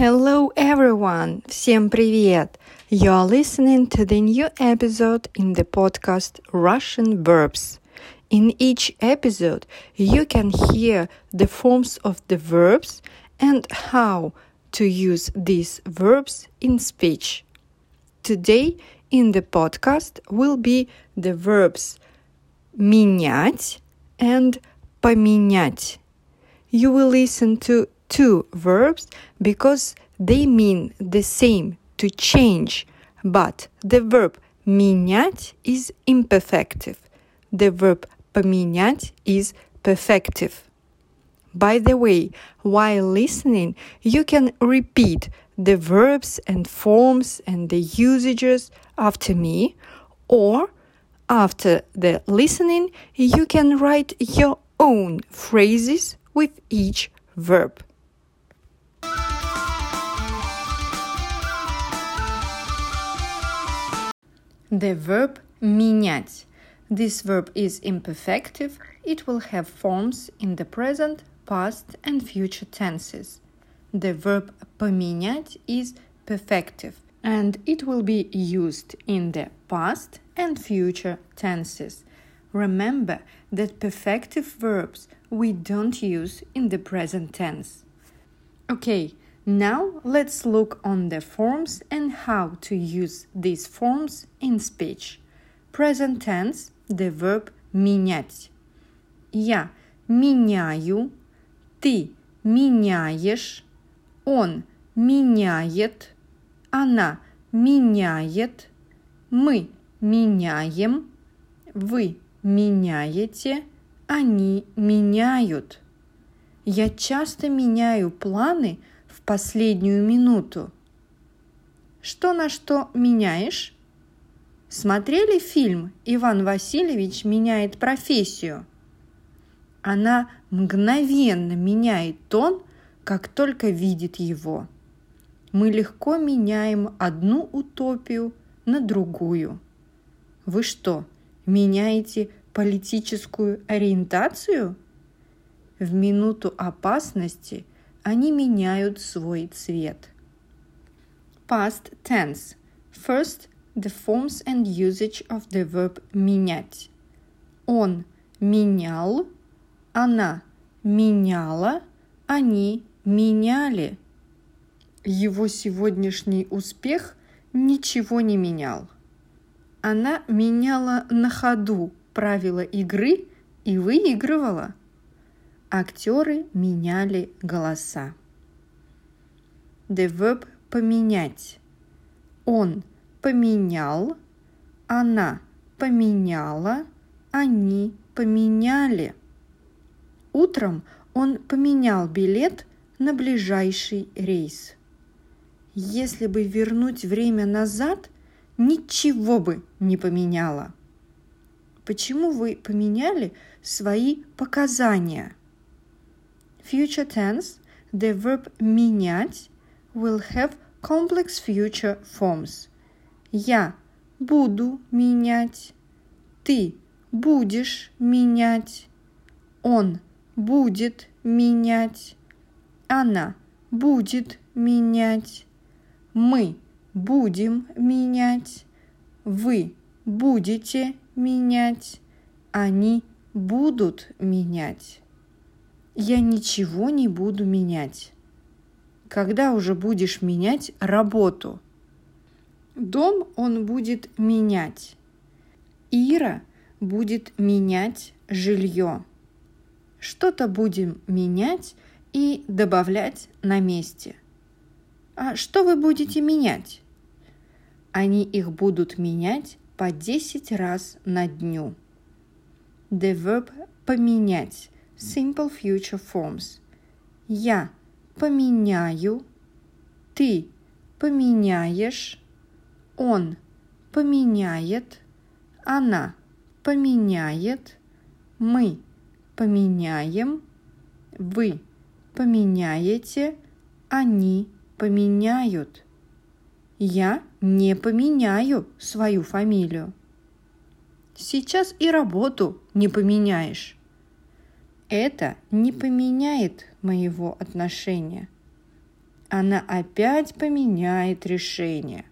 Hello everyone! Всем привет! You're listening to the new episode in the podcast Russian Verbs. In each episode, you can hear the forms of the verbs and how to use these verbs in speech. Today in the podcast will be the verbs менять and поменять. You will listen to two verbs because they mean the same to change, but the verb менять is imperfective. The verb поменять is perfective. By the way, while listening, you can repeat the verbs and forms and the usages after me, or after the listening, you can write your own phrases with each verb. The verb менять. This verb is imperfective. It will have forms in the present, past, and future tenses. The verb поменять is perfective and it will be used in the past and future tenses. Remember that perfective verbs we don't use in the present tense. Okay, now let's look on the forms and how to use these forms in speech. Present tense the verb менять. Я меняю, ты меняешь, он меняет, она меняет, мы меняем, вы меняете, они меняют. Я часто меняю планы – последнюю минуту. Что на что меняешь? Смотрели фильм «Иван Васильевич меняет профессию»? Она мгновенно меняет тон, как только видит его. Мы легко меняем одну утопию на другую. Вы что, меняете политическую ориентацию? В минуту опасности – они меняют свой цвет. Past tense. First, the forms and usage of the verb менять. Он менял, она меняла, они меняли. Его сегодняшний успех ничего не менял. Она меняла на ходу правила игры и выигрывала – Актеры меняли голоса. The verb поменять. Он поменял, она поменяла, они поменяли. Утром он поменял билет на ближайший рейс. Если бы вернуть время назад, ничего бы не поменяло. Почему вы поменяли свои показания? Future tense, the verb менять will have complex future forms. Я буду менять. Ты будешь менять. Он будет менять. Она будет менять. Мы будем менять. Вы будете менять. Они будут менять я ничего не буду менять. Когда уже будешь менять работу? Дом он будет менять. Ира будет менять жилье. Что-то будем менять и добавлять на месте. А что вы будете менять? Они их будут менять по 10 раз на дню. The verb поменять Simple future forms. Я поменяю, ты поменяешь, он поменяет, она поменяет, мы поменяем, вы поменяете, они поменяют. Я не поменяю свою фамилию. Сейчас и работу не поменяешь. Это не поменяет моего отношения. она опять поменяет решение.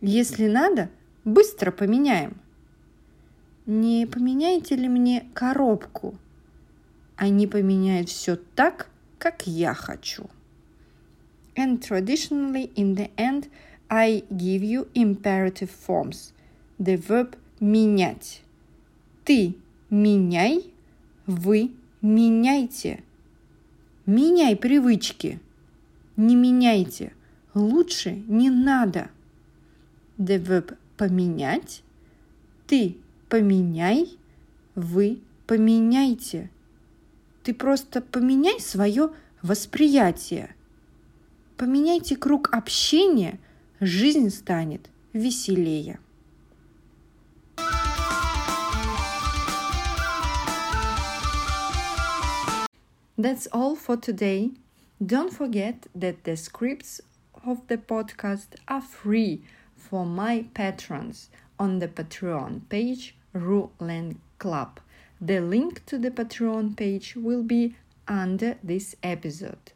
Если надо, быстро поменяем. Не поменяете ли мне коробку? Они поменяют все так, как я хочу. And traditionally, in the end, I give you imperative forms. The verb менять. Ты меняй, вы меняйте. Меняй привычки. Не меняйте. Лучше не надо. Verb поменять. Ты поменяй, вы поменяйте. Ты просто поменяй свое восприятие. Поменяйте круг общения, жизнь станет веселее. That's all for today. Don't forget that the scripts of the podcast are free for my patrons on the Patreon page Ruland Club. The link to the Patreon page will be under this episode.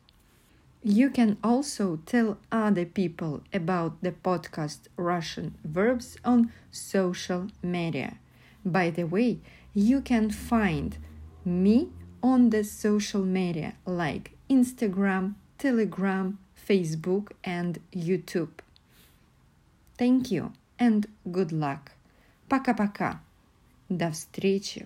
You can also tell other people about the podcast Russian Verbs on social media. By the way, you can find me on the social media like Instagram, Telegram, Facebook, and YouTube. Thank you and good luck. Пока-пока. До встречи.